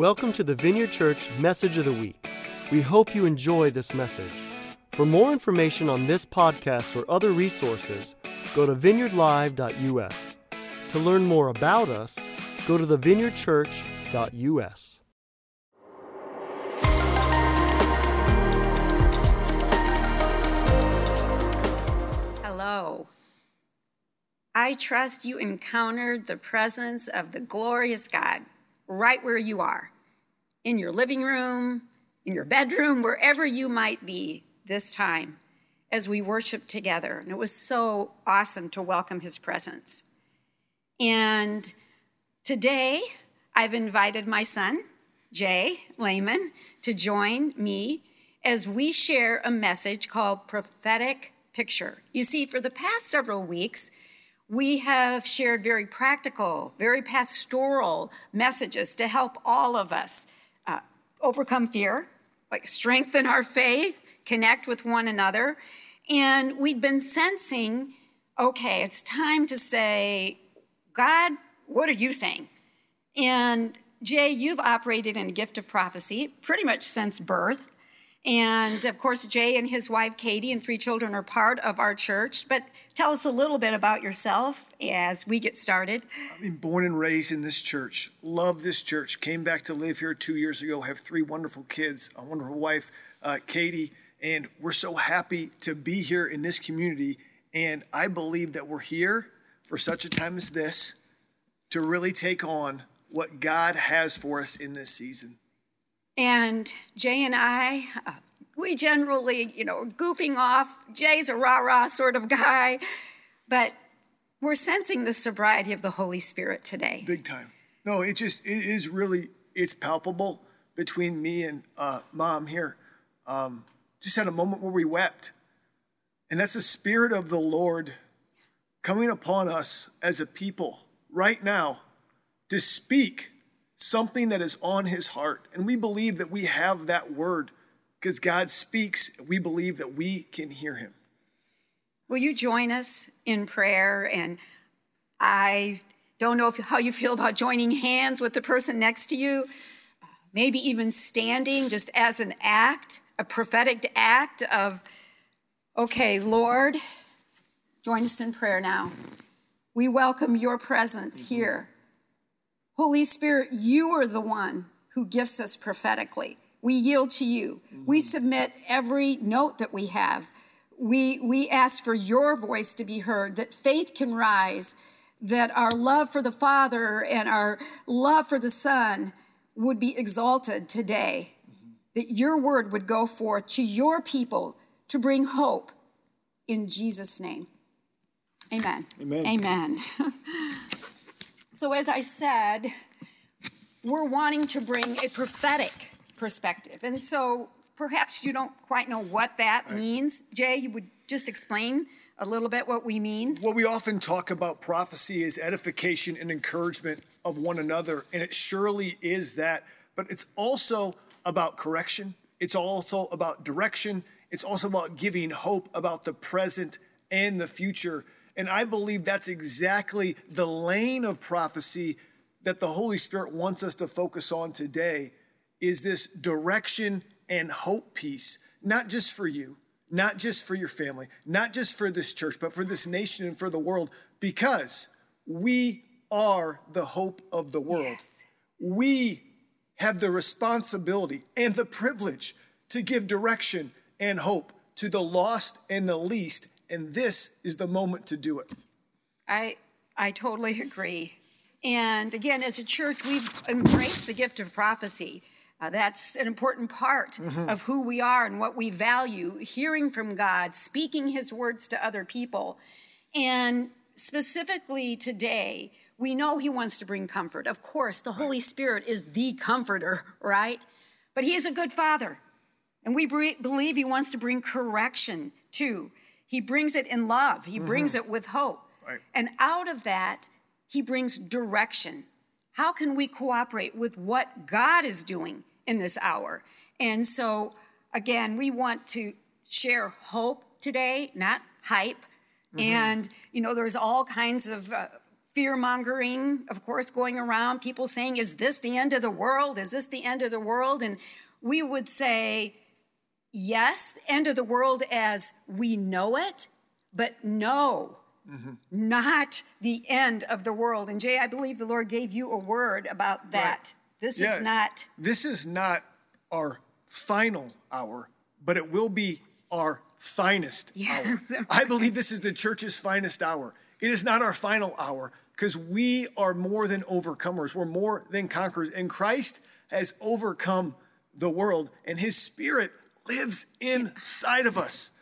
Welcome to the Vineyard Church Message of the Week. We hope you enjoy this message. For more information on this podcast or other resources, go to vineyardlive.us. To learn more about us, go to thevineyardchurch.us. Hello. I trust you encountered the presence of the glorious God right where you are in your living room, in your bedroom, wherever you might be this time as we worship together. And it was so awesome to welcome his presence. And today, I've invited my son, Jay Leman, to join me as we share a message called Prophetic Picture. You see, for the past several weeks, we have shared very practical, very pastoral messages to help all of us uh, overcome fear, like strengthen our faith, connect with one another. And we'd been sensing okay, it's time to say, God, what are you saying? And Jay, you've operated in a gift of prophecy pretty much since birth. And of course, Jay and his wife Katie and three children are part of our church. But tell us a little bit about yourself as we get started. I mean, born and raised in this church, love this church. Came back to live here two years ago. Have three wonderful kids, a wonderful wife, uh, Katie, and we're so happy to be here in this community. And I believe that we're here for such a time as this to really take on what God has for us in this season. And Jay and I, uh, we generally, you know, goofing off. Jay's a rah rah sort of guy, but we're sensing the sobriety of the Holy Spirit today. Big time. No, it just it is really it's palpable between me and uh, mom here. Um, just had a moment where we wept, and that's the spirit of the Lord coming upon us as a people right now to speak something that is on his heart. And we believe that we have that word because God speaks. We believe that we can hear him. Will you join us in prayer? And I don't know if, how you feel about joining hands with the person next to you, maybe even standing just as an act, a prophetic act of, okay, Lord, join us in prayer now. We welcome your presence here. Holy Spirit, you are the one who gifts us prophetically. We yield to you. Mm-hmm. We submit every note that we have. We, we ask for your voice to be heard, that faith can rise, that our love for the Father and our love for the Son would be exalted today, mm-hmm. that your word would go forth to your people to bring hope in Jesus' name. Amen. Amen. Amen. So, as I said, we're wanting to bring a prophetic perspective. And so perhaps you don't quite know what that right. means. Jay, you would just explain a little bit what we mean? What we often talk about prophecy is edification and encouragement of one another, and it surely is that. But it's also about correction, it's also about direction, it's also about giving hope about the present and the future. And I believe that's exactly the lane of prophecy that the Holy Spirit wants us to focus on today is this direction and hope piece, not just for you, not just for your family, not just for this church, but for this nation and for the world, because we are the hope of the world. Yes. We have the responsibility and the privilege to give direction and hope to the lost and the least and this is the moment to do it. I, I totally agree. And again, as a church, we've embraced the gift of prophecy. Uh, that's an important part mm-hmm. of who we are and what we value hearing from God, speaking his words to other people. And specifically today, we know he wants to bring comfort. Of course, the Holy Spirit is the comforter, right? But he is a good father. And we believe he wants to bring correction too. He brings it in love, He mm-hmm. brings it with hope. Right. And out of that, He brings direction. How can we cooperate with what God is doing in this hour? And so, again, we want to share hope today, not hype. Mm-hmm. And, you know, there's all kinds of uh, fear mongering, of course, going around, people saying, Is this the end of the world? Is this the end of the world? And we would say, Yes, end of the world as we know it, but no, mm-hmm. not the end of the world. And Jay, I believe the Lord gave you a word about that. Right. This yeah, is not. This is not our final hour, but it will be our finest yes. hour. I believe this is the church's finest hour. It is not our final hour because we are more than overcomers. We're more than conquerors. And Christ has overcome the world, and his spirit lives inside of us.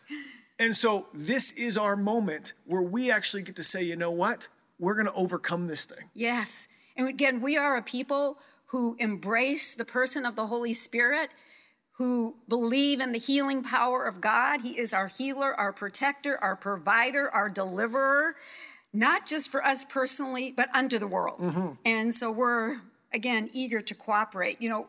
And so this is our moment where we actually get to say, you know what? We're going to overcome this thing. Yes. And again, we are a people who embrace the person of the Holy Spirit, who believe in the healing power of God. He is our healer, our protector, our provider, our deliverer, not just for us personally, but unto the world. Mm-hmm. And so we're, again, eager to cooperate. You know,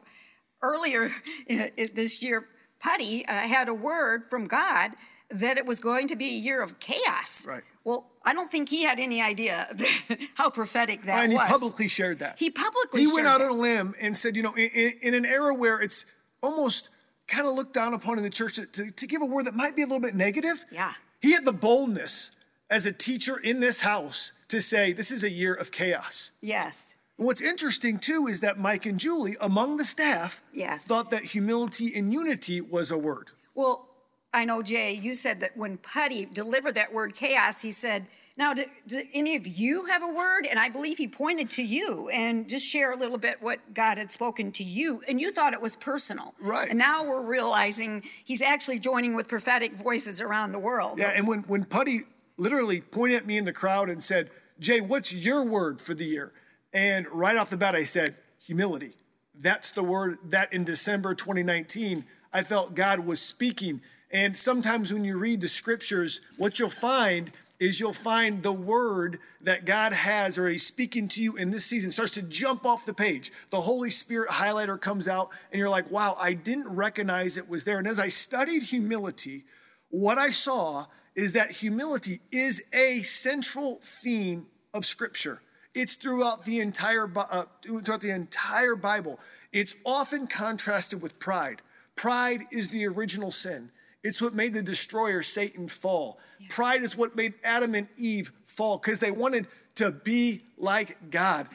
earlier this year, Putty uh, had a word from God that it was going to be a year of chaos. Right. Well, I don't think he had any idea how prophetic that and was. And he publicly shared that. He publicly He went out that. on a limb and said, you know, in, in, an era where it's almost kind of looked down upon in the church to, to, to give a word that might be a little bit negative. Yeah. He had the boldness as a teacher in this house to say, this is a year of chaos. Yes. What's interesting too is that Mike and Julie, among the staff, yes. thought that humility and unity was a word. Well, I know, Jay, you said that when Putty delivered that word chaos, he said, Now, do, do, any of you have a word? And I believe he pointed to you and just share a little bit what God had spoken to you. And you thought it was personal. Right. And now we're realizing he's actually joining with prophetic voices around the world. Yeah, and when, when Putty literally pointed at me in the crowd and said, Jay, what's your word for the year? And right off the bat, I said, humility. That's the word that in December 2019, I felt God was speaking. And sometimes when you read the scriptures, what you'll find is you'll find the word that God has or He's speaking to you in this season starts to jump off the page. The Holy Spirit highlighter comes out, and you're like, wow, I didn't recognize it was there. And as I studied humility, what I saw is that humility is a central theme of Scripture. It's throughout the entire uh, throughout the entire Bible. It's often contrasted with pride. Pride is the original sin. It's what made the destroyer Satan fall. Pride is what made Adam and Eve fall because they wanted to be like God.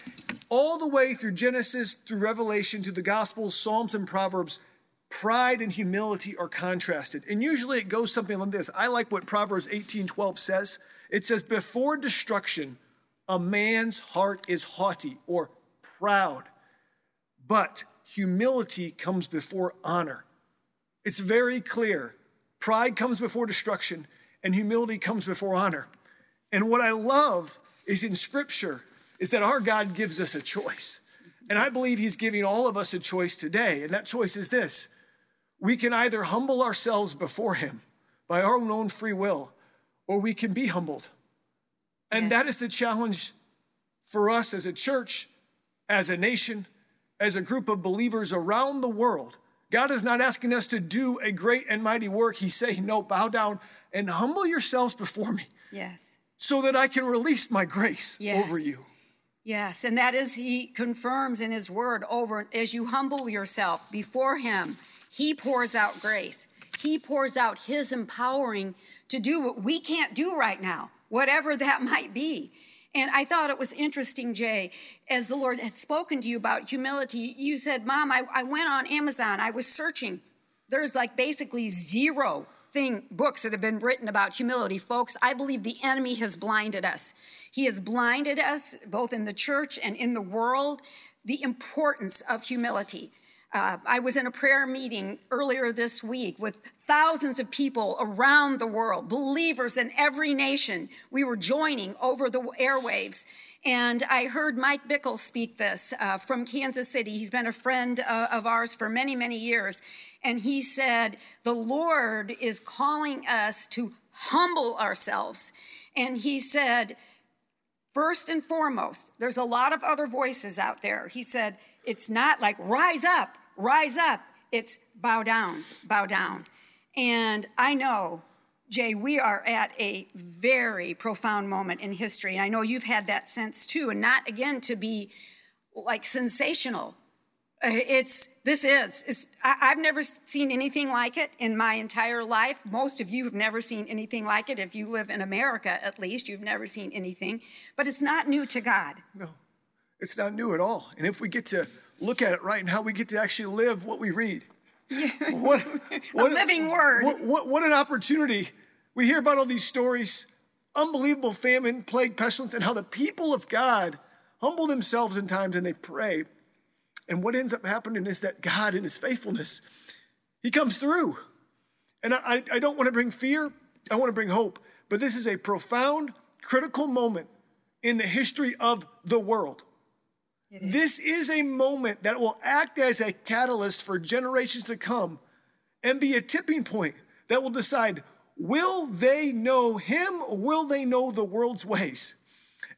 All the way through Genesis, through Revelation, through the Gospels, Psalms, and Proverbs, pride and humility are contrasted. And usually it goes something like this. I like what Proverbs 18:12 says. It says, Before destruction, a man's heart is haughty or proud, but humility comes before honor. It's very clear. Pride comes before destruction, and humility comes before honor. And what I love is in Scripture is that our God gives us a choice. And I believe He's giving all of us a choice today. And that choice is this we can either humble ourselves before Him by our own free will, or we can be humbled and that is the challenge for us as a church, as a nation, as a group of believers around the world. God is not asking us to do a great and mighty work. He's saying, No, bow down and humble yourselves before me. Yes. So that I can release my grace yes. over you. Yes, and that is, he confirms in his word over as you humble yourself before him, he pours out grace. He pours out his empowering to do what we can't do right now whatever that might be. And I thought it was interesting, Jay, as the Lord had spoken to you about humility. You said, Mom, I, I went on Amazon, I was searching. There's like basically zero thing books that have been written about humility folks i believe the enemy has blinded us he has blinded us both in the church and in the world the importance of humility uh, I was in a prayer meeting earlier this week with thousands of people around the world, believers in every nation. We were joining over the airwaves. And I heard Mike Bickle speak this uh, from Kansas City. He's been a friend uh, of ours for many, many years. And he said, The Lord is calling us to humble ourselves. And he said, First and foremost, there's a lot of other voices out there. He said, It's not like rise up, rise up. It's bow down, bow down. And I know Jay, we are at a very profound moment in history. And I know you've had that sense too, and not again to be like sensational. Uh, It's this is. It's, I, I've never seen anything like it in my entire life. Most of you have never seen anything like it. If you live in America, at least, you've never seen anything. But it's not new to God. No, it's not new at all. And if we get to look at it right And how we get to actually live what we read. what, what, living word. What, what, what an opportunity. We hear about all these stories unbelievable famine, plague, pestilence, and how the people of God humble themselves in times and they pray. And what ends up happening is that God, in his faithfulness, he comes through. And I, I don't want to bring fear, I want to bring hope. But this is a profound, critical moment in the history of the world. This is a moment that will act as a catalyst for generations to come and be a tipping point that will decide will they know him or will they know the world's ways?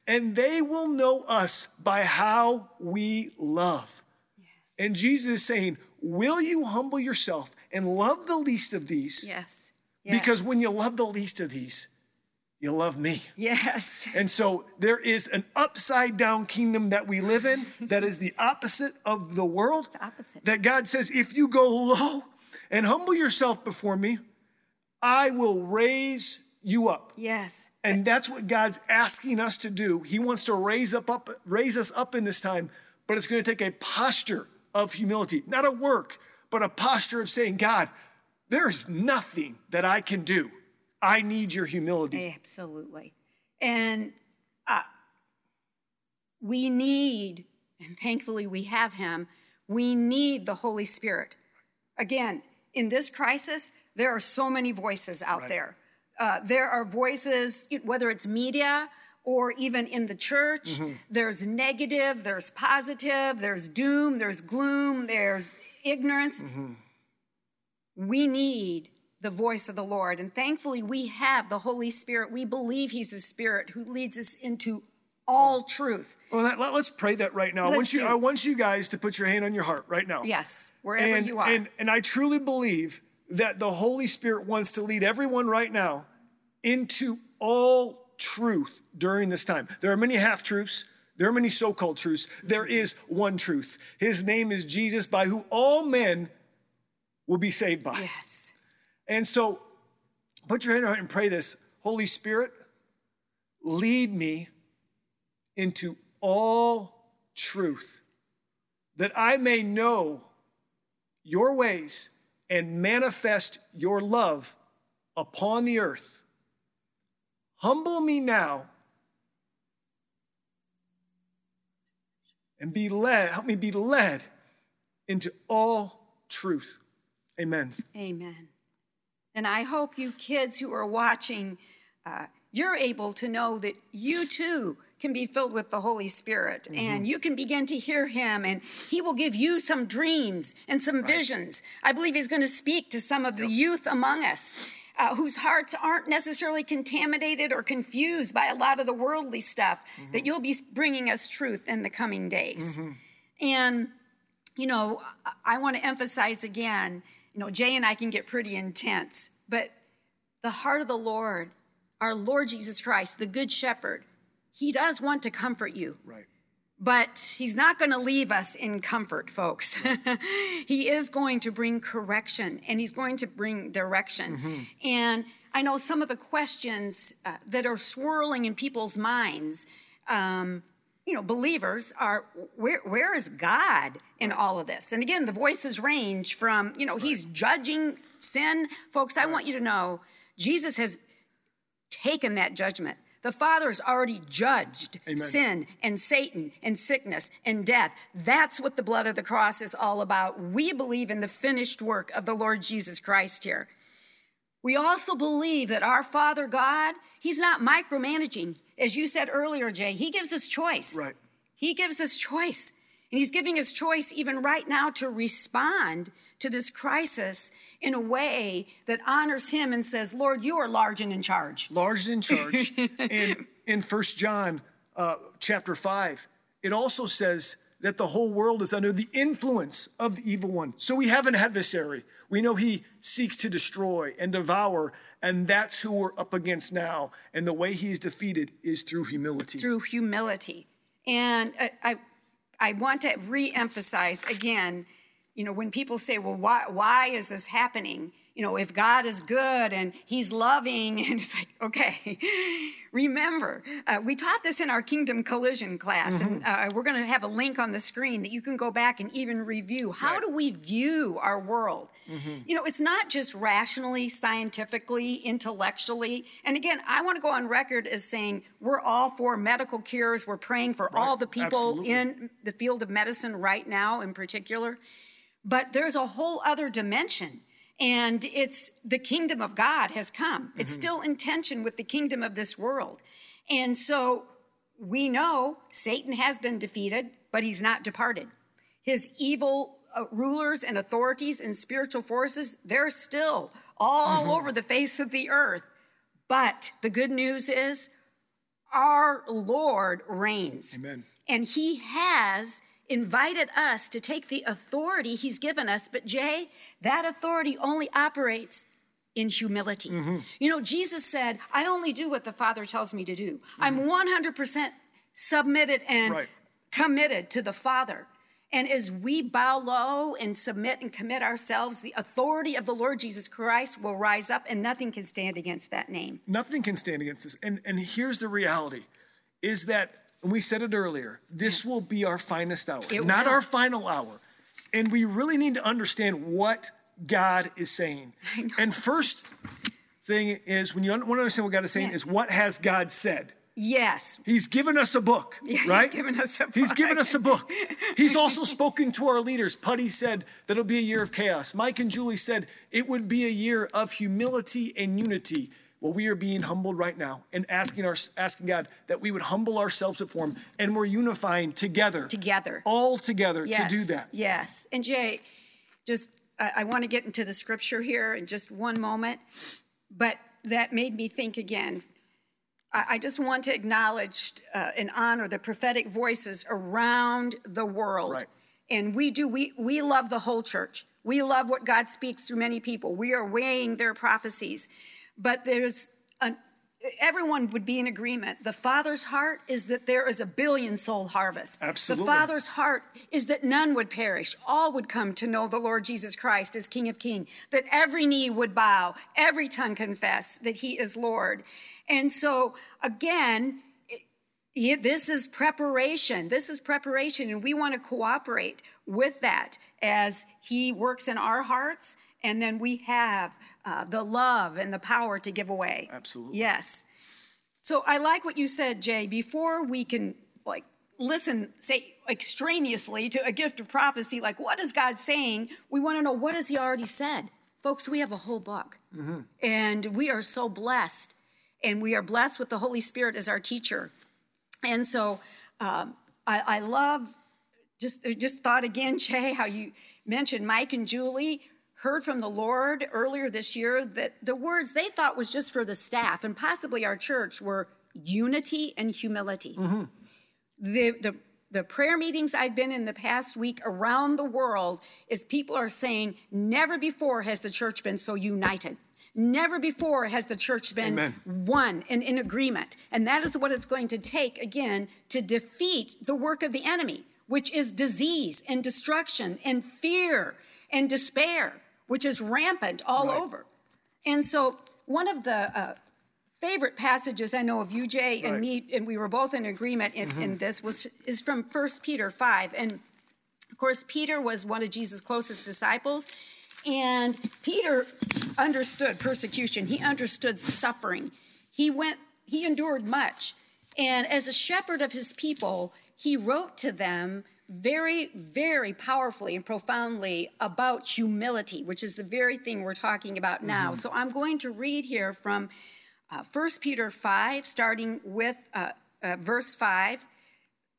And they will know us by how we love. And Jesus is saying, Will you humble yourself and love the least of these? Yes. Because when you love the least of these, you love me. Yes. And so there is an upside down kingdom that we live in that is the opposite of the world. It's opposite. That God says, if you go low and humble yourself before me, I will raise you up. Yes. And that's what God's asking us to do. He wants to raise up, up raise us up in this time, but it's going to take a posture of humility, not a work, but a posture of saying, God, there is nothing that I can do. I need your humility. Absolutely. And uh, we need, and thankfully we have him, we need the Holy Spirit. Again, in this crisis, there are so many voices out Right. there. Uh, there are voices, whether it's media or even in the church, there's negative, there's positive, there's doom, there's gloom, there's ignorance. We need the voice of the Lord. And thankfully, we have the Holy Spirit. We believe He's the Spirit who leads us into all truth. Well, let, us pray that right now. I want you. I want you guys to put your hand on your heart right now. Yes, wherever and, you are. And, and I truly believe that the Holy Spirit wants to lead everyone right now into all truth during this time. There are many half truths. There are many so called truths. There is one truth. His name is Jesus, by who all men will be saved by. yes. And so put your hand on it and pray this Holy Spirit, lead me into all truth, that I may know your ways and manifest your love upon the earth. Humble me now and be led, help me be led into all truth. Amen. Amen. And I hope you kids who are watching, uh, you're able to know that you too can be filled with the Holy Spirit and you can begin to hear Him and He will give you some dreams and some visions. I believe He's going to speak to some of the youth among us. Uh, whose hearts aren't necessarily contaminated or confused by a lot of the worldly stuff, that you'll be bringing us truth in the coming days. And you know, I- I want to emphasize again, you know, Jay and I can get pretty intense, but the heart of the Lord, our Lord Jesus Christ, the Good Shepherd, he does want to comfort you, Right. but he's not going to leave us in comfort, folks. he is going to bring correction and he's going to bring direction. And I know some of the questions uh, that are swirling in people's minds. Um, you know, believers are where where is God in all of this? And again, the voices range from, you know, he's judging sin. Folks, I want you to know Jesus has taken that judgment. The Father has already judged Amen. sin and Satan and sickness and death. That's what the blood of the cross is all about. We believe in the finished work of the Lord Jesus Christ here. We also believe that our Father God, He's not micromanaging. As you said earlier, Jay, He gives us choice. Right. He gives us choice. And He's giving us choice even right now to respond to this crisis in a way that honors Him and says, Lord, you are large and in charge. large and in charge. and in First John uh, chapter five, it also says that the whole world is under the influence of the evil one. So we have an adversary. We know he seeks to destroy and devour, and that's who we're up against now. And the way he's defeated is through humility. Through humility. And I, I, I want to re-emphasize again, you know, when people say, well, why, why is this happening? You know, if God is good and he's loving, and it's like, okay, remember, uh, we taught this in our Kingdom Collision class, mm-hmm. and uh, we're going to have a link on the screen that you can go back and even review. How right. do we view our world? Mm-hmm. You know, it's not just rationally, scientifically, intellectually. And again, I want to go on record as saying we're all for medical cures. We're praying for right. all the people Absolutely. in the field of medicine right now, in particular. But there's a whole other dimension and it's the kingdom of God has come. Mm-hmm. It's still in tension with the kingdom of this world. And so we know Satan has been defeated, but he's not departed. His evil uh, rulers and authorities and spiritual forces, they're still all mm-hmm. over the face of the earth. But the good news is our Lord reigns. Amen. And he has invited us to take the authority he's given us. But, Jay, that authority only operates in humility. Mm-hmm. You know, Jesus said, I only do what the Father tells me to do. Mm-hmm. I'm 100% submitted and right. committed to the Father. And as we bow low and submit and commit ourselves, the authority of the Lord Jesus Christ will rise up and nothing can stand against that name. Nothing can stand against this. And, and here's the reality is that and we said it earlier, this will be our finest hour, it not will. our final hour. And we really need to understand what God is saying. And first thing is, when you want to understand what God is saying, yeah. is what has God said? Yes. He's given us a book, yeah, right? He's given us a book. He's given us a book. He's also spoken to our leaders. Putty said that it'll be a year of chaos. Mike and Julie said it would be a year of humility and unity. Well, we are being humbled right now and asking our asking God that we would humble ourselves before Him, and we're unifying together, together, all together yes, to do that. Yes. And Jay, just I, I want to get into the scripture here in just one moment, but that made me think again. I, I just want to acknowledge uh, and honor the prophetic voices around the world, right. and we do. We we love the whole church. We love what God speaks through many people. We are weighing their prophecies. But there's an, everyone would be in agreement. The Father's heart is that there is a billion soul harvest. Absolutely. The Father's heart is that none would perish. All would come to know the Lord Jesus Christ as King of King. that every knee would bow, every tongue confess that He is Lord. And so, again, this is preparation. This is preparation, and we want to cooperate with that as He works in our hearts and then we have uh, the love and the power to give away. Absolutely. Yes. So I like what you said, Jay. Before we can like listen, say extraneously to a gift of prophecy, like what is God saying? We want to know what has He already said, folks. We have a whole book, mm-hmm. and we are so blessed, and we are blessed with the Holy Spirit as our teacher. And so um, I, I love just just thought again, Jay, how you mentioned Mike and Julie heard from the Lord earlier this year that the words they thought was just for the staff and possibly our church were unity and humility. Mm-hmm. The, the, the prayer meetings I've been in the past week around the world is people are saying, never before has the church been so united. Never before has the church been Amen. one and in agreement. And that is what it's going to take, again, to defeat the work of the enemy, which is disease and destruction and fear and despair which is rampant all right. over. And so, one of the uh, favorite passages I know of you, Jay, and right. me, and we were both in agreement in, mm-hmm. in this, was is from First Peter 5. And of course, Peter was one of Jesus' closest disciples. And Peter understood persecution, he understood suffering. He went, he endured much. And as a shepherd of his people, he wrote to them very, very powerfully and profoundly about humility, which is the very thing we're talking about now. Mm-hmm. So I'm going to read here from uh, 1 Peter 5, starting with uh, uh, verse 5.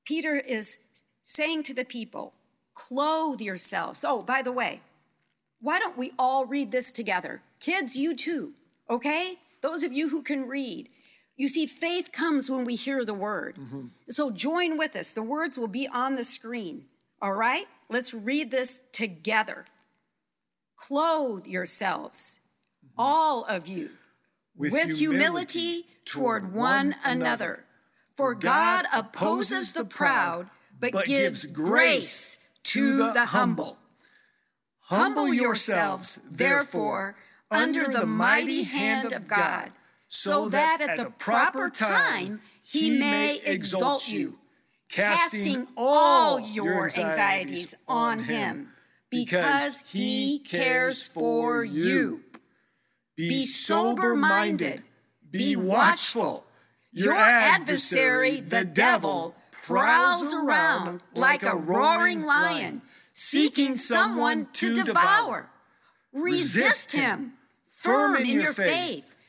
Peter is saying to the people, clothe yourselves. Oh, by the way, why don't we all read this together? Kids, you too, okay? Those of you who can read. You see, faith comes when we hear the word. Mm-hmm. So join with us. The words will be on the screen. All right? Let's read this together. Clothe yourselves, mm-hmm. all of you, with, humility, toward one another. For God opposes the proud, but, gives grace to the humble. Humble yourselves, therefore, under the mighty hand of God, so that at the proper time he may exalt you, casting all your anxieties on him, because he cares for you. Be sober minded, be watchful. Your adversary, the devil, prowls around like a roaring lion, seeking someone to devour. Resist him, firm in your faith,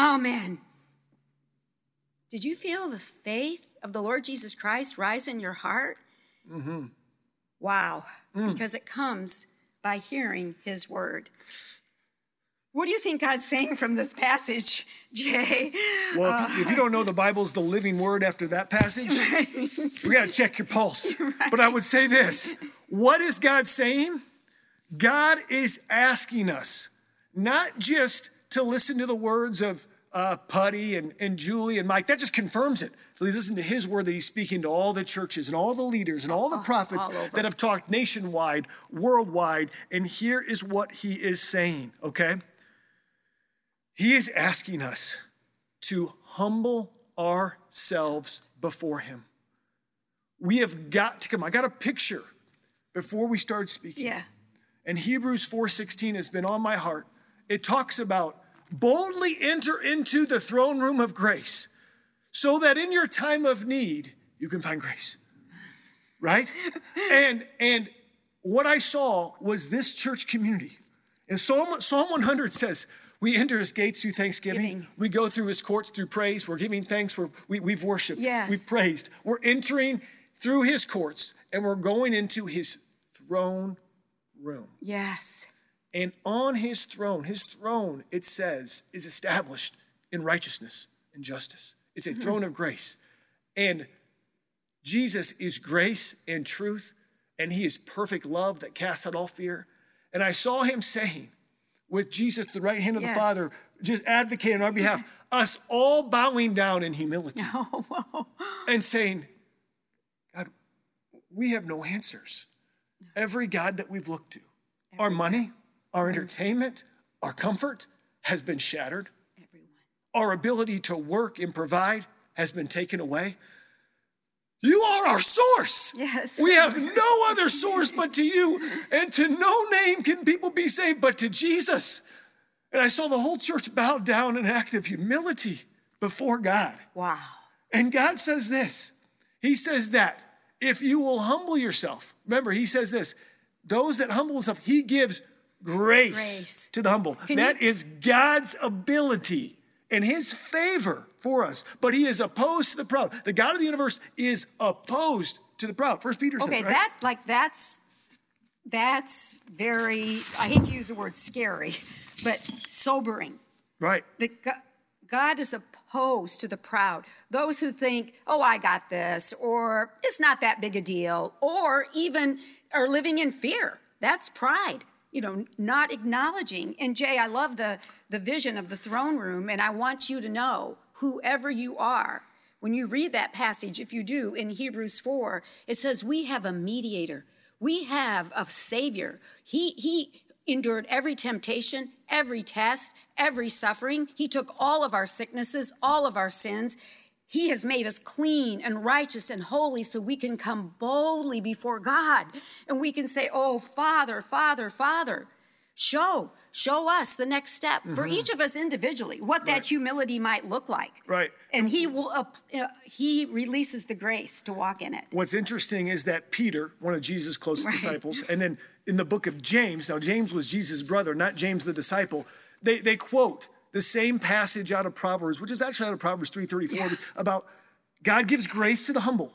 Amen. Did you feel the faith of the Lord Jesus Christ rise in your heart? Mm-hmm. Wow, because it comes by hearing his word. What do you think God's saying from this passage, Jay? Well, if, you, if you don't know the Bible's the living word after that passage, we got to check your pulse. But I would say this what is God saying? God is asking us not just to listen to the words of uh, Putty and, and Julie and Mike, that just confirms it. Please listen to his word that he's speaking to all the churches and all the leaders and all the prophets all that have talked nationwide, worldwide. And here is what he is saying, okay? He is asking us to humble ourselves before him. We have got to come. I got a picture before we start speaking. Yeah. And Hebrews 4:16 has been on my heart. It talks about boldly enter into the throne room of grace so that in your time of need you can find grace. Right? and and what I saw was this church community. And Psalm, Psalm 100 says, we enter his gates through thanksgiving. Giving. We go through his courts through praise. We're giving thanks. We're, we, we've worshiped. Yes. We've praised. We're entering through his courts and we're going into his throne room. Yes. And on his throne, his throne, it says, is established in righteousness and justice. It's a throne of grace. And Jesus is grace and truth, and he is perfect love that casts out all fear. And I saw him saying, with Jesus, the right hand of Yes. the Father, just advocating on our behalf, us all bowing down in humility Oh, and saying, God, we have no answers. Every God that we've looked to, our money, our entertainment, our comfort has been shattered. Everyone. Our ability to work and provide has been taken away. You are our source. Yes. We have no other source but to you. And to no name can people be saved but to Jesus. And I saw the whole church bow down in an act of humility before God. Wow. And God says this He says that if you will humble yourself, remember, He says this those that humble themselves, He gives grace, Grace. to the humble. Can That you- is God's ability and His favor for us. But He is opposed to the proud. The God of the universe is opposed to the proud. First Peter says, Okay, right? that like that's that's very I hate to use the word scary, but sobering. right. That God is opposed to the proud, those who think, "Oh, I got this," or "It's not that big a deal," or even are living in fear. That's pride. You know, not acknowledging. And Jay, I love the the vision of the throne room, and I want you to know, whoever you are, when you read that passage, if you do in Hebrews 4, it says, We have a mediator. We have a savior. He he endured every temptation, every test, every suffering. He took all of our sicknesses, all of our sins. He has made us clean and righteous and holy so we can come boldly before God and we can say, Oh, Father, Father, Father. Show, show us the next step for each of us individually, what that humility might look like. Right. And he will, uh, uh, he releases the grace to walk in it. What's interesting is that Peter, one of Jesus' close Right. disciples, and then in the book of James, now James was Jesus' brother, not James the disciple, they, they quote the same passage out of Proverbs, which is actually out of Proverbs 3.34, Yeah. about God gives grace to the humble,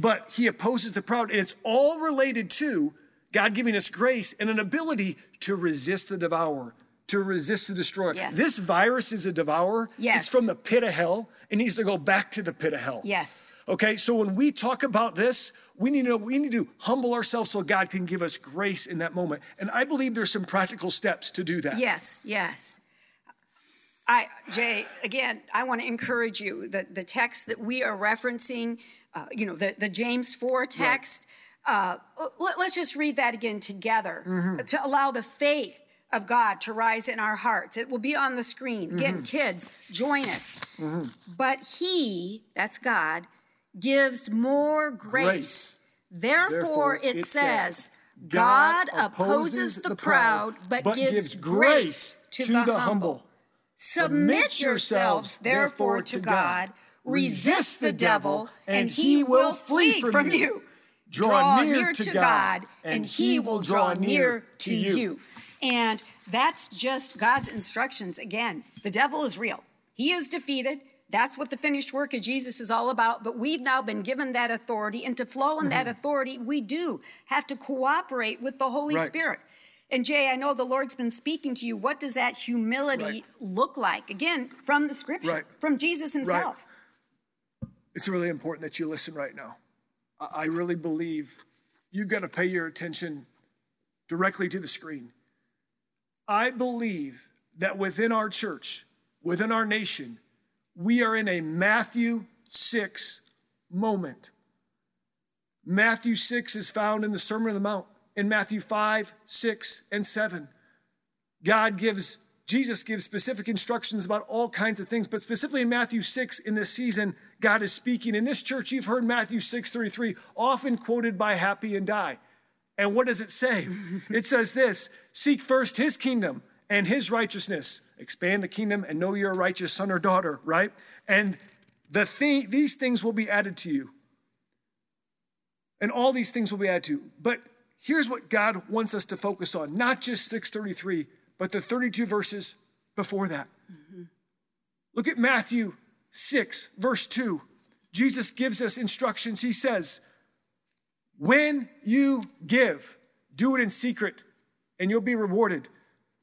but he opposes the proud. And it's all related to God giving us grace and an ability to resist the devourer, to resist the destroyer. Yes. This virus is a devourer. Yes. It's from the pit of hell. It needs to go back to the pit of hell. Yes. Okay, so when we talk about this, we need to know we need to humble ourselves so God can give us grace in that moment. And I believe there's some practical steps to do that. Yes, yes. I, Jay, again, I want to encourage you that the text that we are referencing, uh, you know, the, the James 4 text, uh, let, us just read that again together Mm-hmm. to allow the faith of God to rise in our hearts. It will be on the screen. Again, Mm-hmm. kids, join us. But He, that's God, gives more grace. Grace. Therefore, Therefore, it, it says, says, God God opposes the proud, but, gives grace to the humble. Submit yourselves, therefore, to God. Resist the devil, and he will flee from you. Draw near to God, and he will draw near to you. And that's just God's instructions. Again, the devil is real, he is defeated. That's what the finished work of Jesus is all about. But we've now been given that authority, and to flow in that mm-hmm. authority, we do have to cooperate with the Holy Right. Spirit. And Jay, I know the Lord's been speaking to you. What does that humility Right. look like? Again, from the scripture, Right. from Jesus himself. It's really important that you listen right now. I I really believe you've got to pay your attention directly to the screen. I believe that within our church, within our nation, we are in a Matthew 6 moment. Matthew 6 is found in the Sermon on the Mount, in Matthew 5, 6, and 7. God gives, Jesus gives specific instructions about all kinds of things, but specifically in Matthew 6 in this season, God is speaking. In this church, you've heard Matthew 6 33, often quoted by Happy and Di. And what does it say? it says this Seek first his kingdom and his righteousness. Expand the kingdom and know you're a righteous son or daughter, right? And the thing, these things will be added to you. And all these things will be added to you. But here's what God wants us to focus on not just 633, but the 32 verses before that. Mm-hmm. Look at Matthew 6, verse 2. Jesus gives us instructions. He says, When you give, do it in secret, and you'll be rewarded.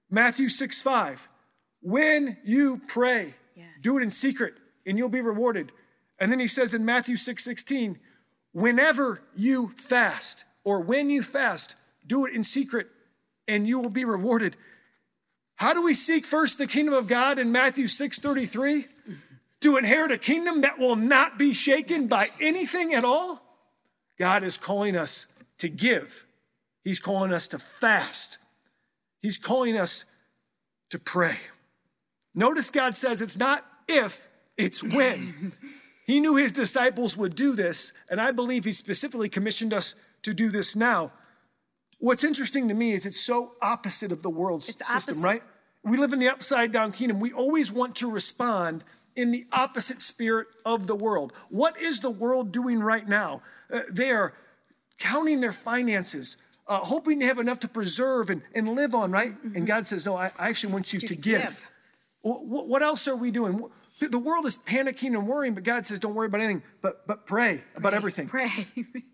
Matthew 6, 5. When you pray, Yes. do it in secret, and you'll be rewarded. And then he says in Matthew 6, 16, Whenever you fast, or when you fast, do it in secret, and you will be rewarded. How do we seek first the kingdom of God in Matthew 6 33? To inherit a kingdom that will not be shaken by anything at all? God is calling us to give. He's calling us to fast. He's calling us to pray. Notice God says it's not if, it's when. he knew his disciples would do this, and I believe he specifically commissioned us to do this now. What's interesting to me is it's so opposite of the world's It's system, opposite. right? We live in the upside down kingdom. We always want to respond in the opposite spirit of the world. What is the world doing right now? Uh, they are counting their finances, uh, hoping they have enough to preserve and, and live on, right? And God says, No, I, I actually want you to, to give. give. Wh- wh- What else are we doing? The- world is panicking and worrying, but God says, Don't worry about anything, but, but pray about everything. Pray.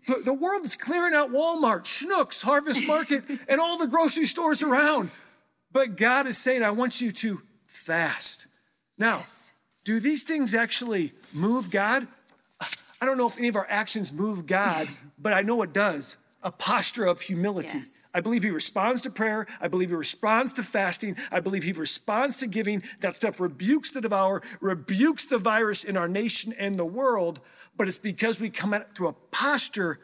The, the world is clearing out Walmart, Schnucks, Harvest Market, and all the grocery stores around. But God is saying, I want you to fast. Now, Yes. do these things actually move God? I don't know if any of our actions move God, but I know it does. A posture of humility. Yes. I believe he responds to prayer. I believe he responds to fasting. I believe he responds to giving. That stuff rebukes the devourer, rebukes the virus in our nation and the world. But it's because we come at it through a posture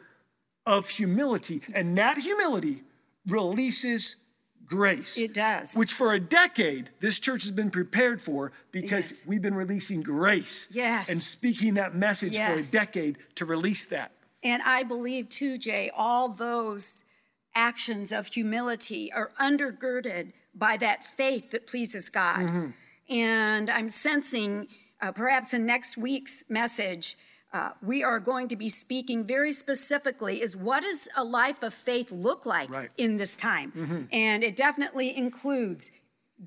of humility. And that humility releases grace. It does. Which for a decade, this church has been prepared for because Yes. we've been releasing grace. Yes. And speaking that message Yes. for a decade to release that. And I believe too, Jay, all those actions of humility are undergirded by that faith that pleases God. Mm-hmm. And I'm sensing, uh, perhaps in next week's message, uh, we are going to be speaking very specifically is what does a life of faith look like right. in this time mm-hmm. and it definitely includes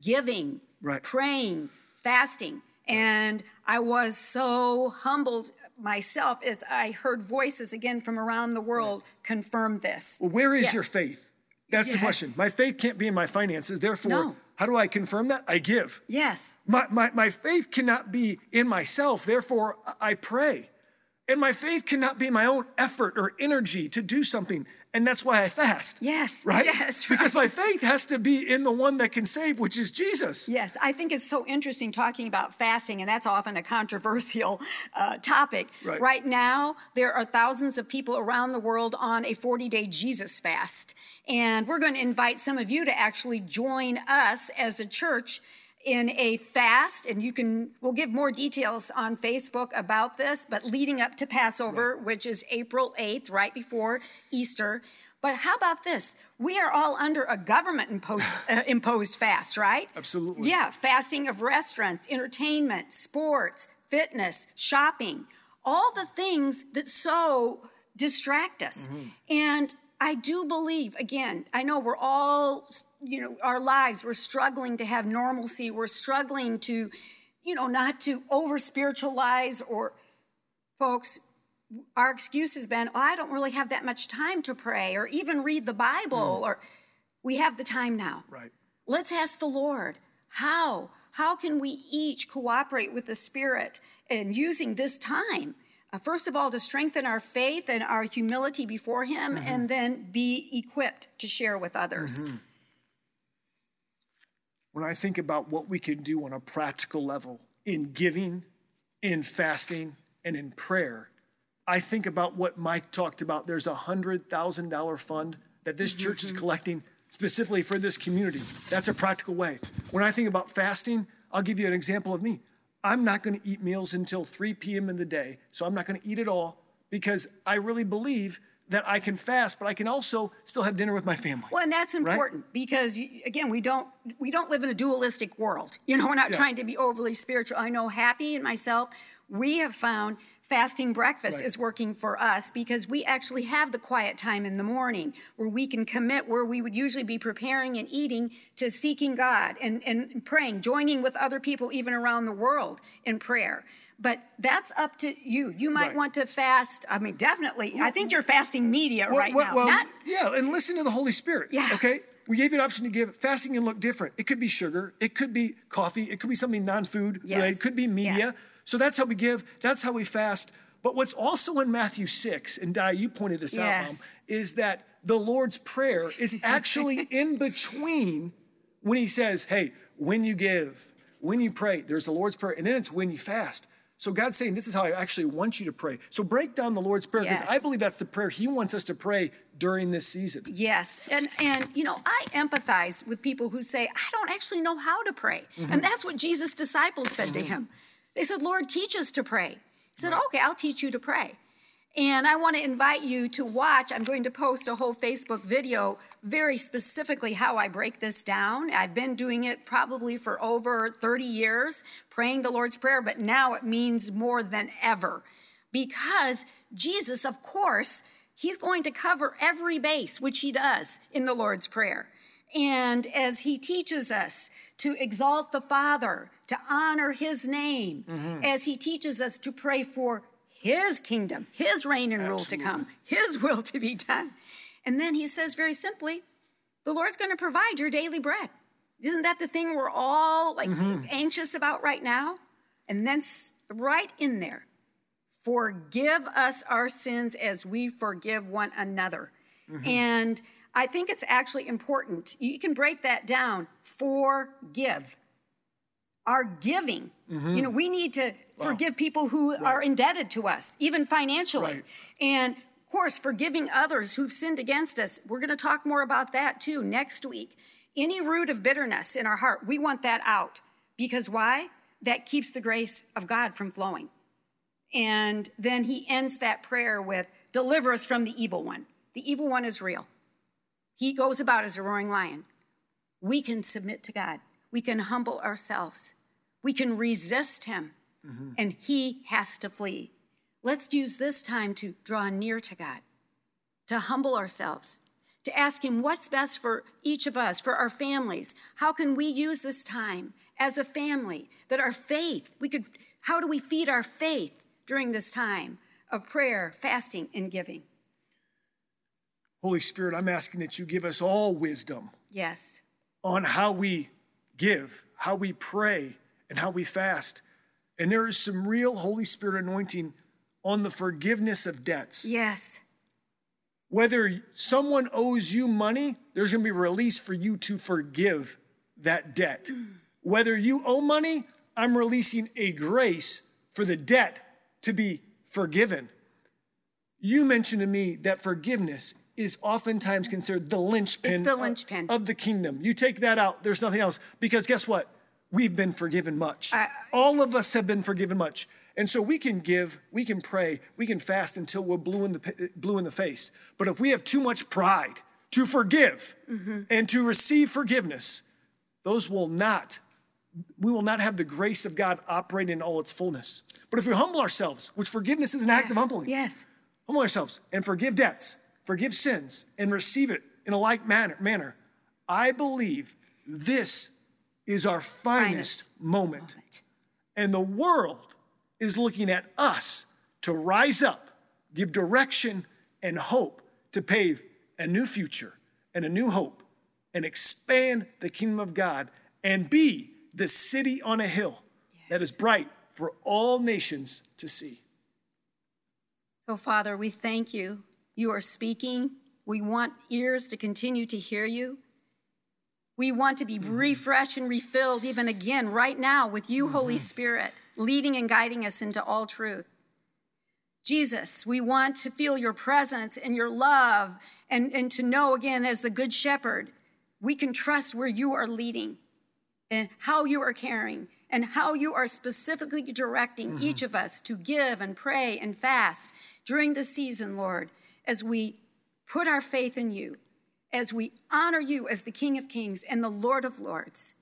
giving right. praying fasting and i was so humbled myself as i heard voices again from around the world right. confirm this well, where is yeah. your faith that's yeah. the question my faith can't be in my finances therefore no. How do I confirm that? I give. Yes. My, my, my faith cannot be in myself, therefore I pray. And my faith cannot be my own effort or energy to do something. And that's why I fast. Yes. Right? Yes. Right. Because my faith has to be in the one that can save, which is Jesus. Yes. I think it's so interesting talking about fasting, and that's often a controversial uh, topic. Right. right now, there are thousands of people around the world on a 40 day Jesus fast. And we're going to invite some of you to actually join us as a church in a fast, and you can, we'll give more details on Facebook about this, but leading up to Passover, right. which is April 8th, right before Easter. But how about this? We are all under a government imposed, uh, imposed fast, right? Absolutely. Yeah, fasting of restaurants, entertainment, sports, fitness, shopping, all the things that so distract us. Mm-hmm. And I do believe, again, I know we're all you know, our lives. We're struggling to have normalcy. We're struggling to, you know, not to over spiritualize or, folks, our excuse has been, oh, I don't really have that much time to pray or even read the Bible, mm. or we have the time now. Right. Let's ask the Lord, how? How can we each cooperate with the Spirit and using this time? Uh, first of all, to strengthen our faith and our humility before Him, mm-hmm. and then be equipped to share with others. Mm-hmm when I think about what we can do on a practical level in giving, in fasting, and in prayer, I think about what Mike talked about. There's a $100,000 fund that this mm-hmm. church is collecting specifically for this community. That's a practical way. When I think about fasting, I'll give you an example of me. I'm not going to eat meals until 3 p.m. in the day, so I'm not going to eat at all because I really believe that I can fast, but I can also still have dinner with my family. Well, and that's important right? because again, we don't we don't live in a dualistic world. You know, we're not yeah. trying to be overly spiritual. I know Happy and myself, we have found fasting breakfast right. is working for us because we actually have the quiet time in the morning where we can commit where we would usually be preparing and eating to seeking God and, and praying, joining with other people even around the world in prayer but that's up to you. You might right. want to fast. I mean, definitely. Well, I think you're fasting media well, right well, now. Well, Not, yeah, and listen to the Holy Spirit. Yeah. Okay. We gave you an option to give. Fasting can look different. It could be sugar. It could be coffee. It could be something non-food yes. related. It could be media. Yeah. So that's how we give. That's how we fast. But what's also in Matthew six, and Di, you pointed this yes. out, Mom, is that the Lord's prayer is actually in between when He says, "Hey, when you give, when you pray, there's the Lord's prayer, and then it's when you fast." So God's saying, This is how I actually want you to pray. So break down the Lord's Prayer because yes. I believe that's the prayer He wants us to pray during this season. Yes. And and you know, I empathize with people who say, I don't actually know how to pray. Mm-hmm. And that's what Jesus' disciples said mm-hmm. to him. They said, Lord, teach us to pray. He said, right. Okay, I'll teach you to pray. And I want to invite you to watch. I'm going to post a whole Facebook video very specifically how I break this down. I've been doing it probably for over 30 years, praying the Lord's Prayer, but now it means more than ever because Jesus, of course, he's going to cover every base, which he does in the Lord's Prayer. And as he teaches us to exalt the Father, to honor his name, mm-hmm. as he teaches us to pray for his kingdom, his reign and Absolutely. rule to come, his will to be done. And then he says very simply, the Lord's going to provide your daily bread. Isn't that the thing we're all like mm-hmm. anxious about right now? And then right in there, forgive us our sins as we forgive one another. Mm-hmm. And I think it's actually important. You can break that down. Forgive. Our giving. Mm-hmm. You know, we need to wow. forgive people who right. are indebted to us, even financially. Right. And of course, forgiving others who've sinned against us. We're going to talk more about that too next week. Any root of bitterness in our heart, we want that out. Because why? That keeps the grace of God from flowing. And then he ends that prayer with, Deliver us from the evil one. The evil one is real. He goes about as a roaring lion. We can submit to God. We can humble ourselves. We can resist him, mm-hmm. and he has to flee. Let's use this time to draw near to God, to humble ourselves, to ask him what's best for each of us, for our families. How can we use this time as a family that our faith, we could, how do we feed our faith during this time of prayer, fasting, and giving? Holy Spirit, I'm asking that you give us all wisdom. Yes. On how we give, how we pray, and how we fast. And there is some real Holy Spirit anointing on the forgiveness of debts. Yes. Whether someone owes you money, there's going to be release for you to forgive that debt. Mm. Whether you owe money, I'm releasing a grace for the debt to be forgiven. You mentioned to me that forgiveness is oftentimes considered the linchpin, the linchpin. Of, of, the kingdom. You take that out, there's nothing else. Because guess what? We've been forgiven much. Uh, All of us have been forgiven much. And so we can give, we can pray, we can fast until we're blue in the, blue in the face. But if we have too much pride to forgive mm-hmm. and to receive forgiveness, those will not, we will not have the grace of God operate in all its fullness. But if we humble ourselves, which forgiveness is an yes. act of humbling, yes. humble ourselves and forgive debts, forgive sins, and receive it in a like manner, manner I believe this is our finest, finest moment. moment. And the world is looking at us to rise up, give direction and hope to pave a new future and a new hope and expand the kingdom of God and be the city on a hill yes. that is bright for all nations to see. So, Father, we thank you you are speaking. We want ears to continue to hear you. We want to be mm-hmm. refreshed and refilled even again right now with you, mm-hmm. Holy Spirit, leading and guiding us into all truth. Jesus, we want to feel your presence and your love and, and to know again as the good shepherd, we can trust where you are leading and how you are caring and how you are specifically directing mm-hmm. each of us to give and pray and fast during this season, Lord as we put our faith in you, as we honor you as the King of Kings and the Lord of Lords,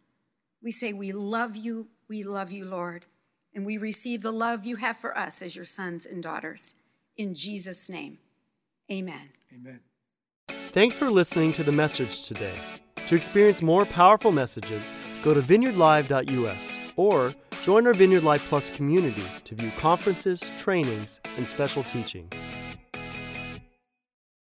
we say, We love you, we love you, Lord, and we receive the love you have for us as your sons and daughters. In Jesus' name, amen. Amen. Thanks for listening to the message today. To experience more powerful messages, go to vineyardlive.us or join our Vineyard Live Plus community to view conferences, trainings, and special teachings.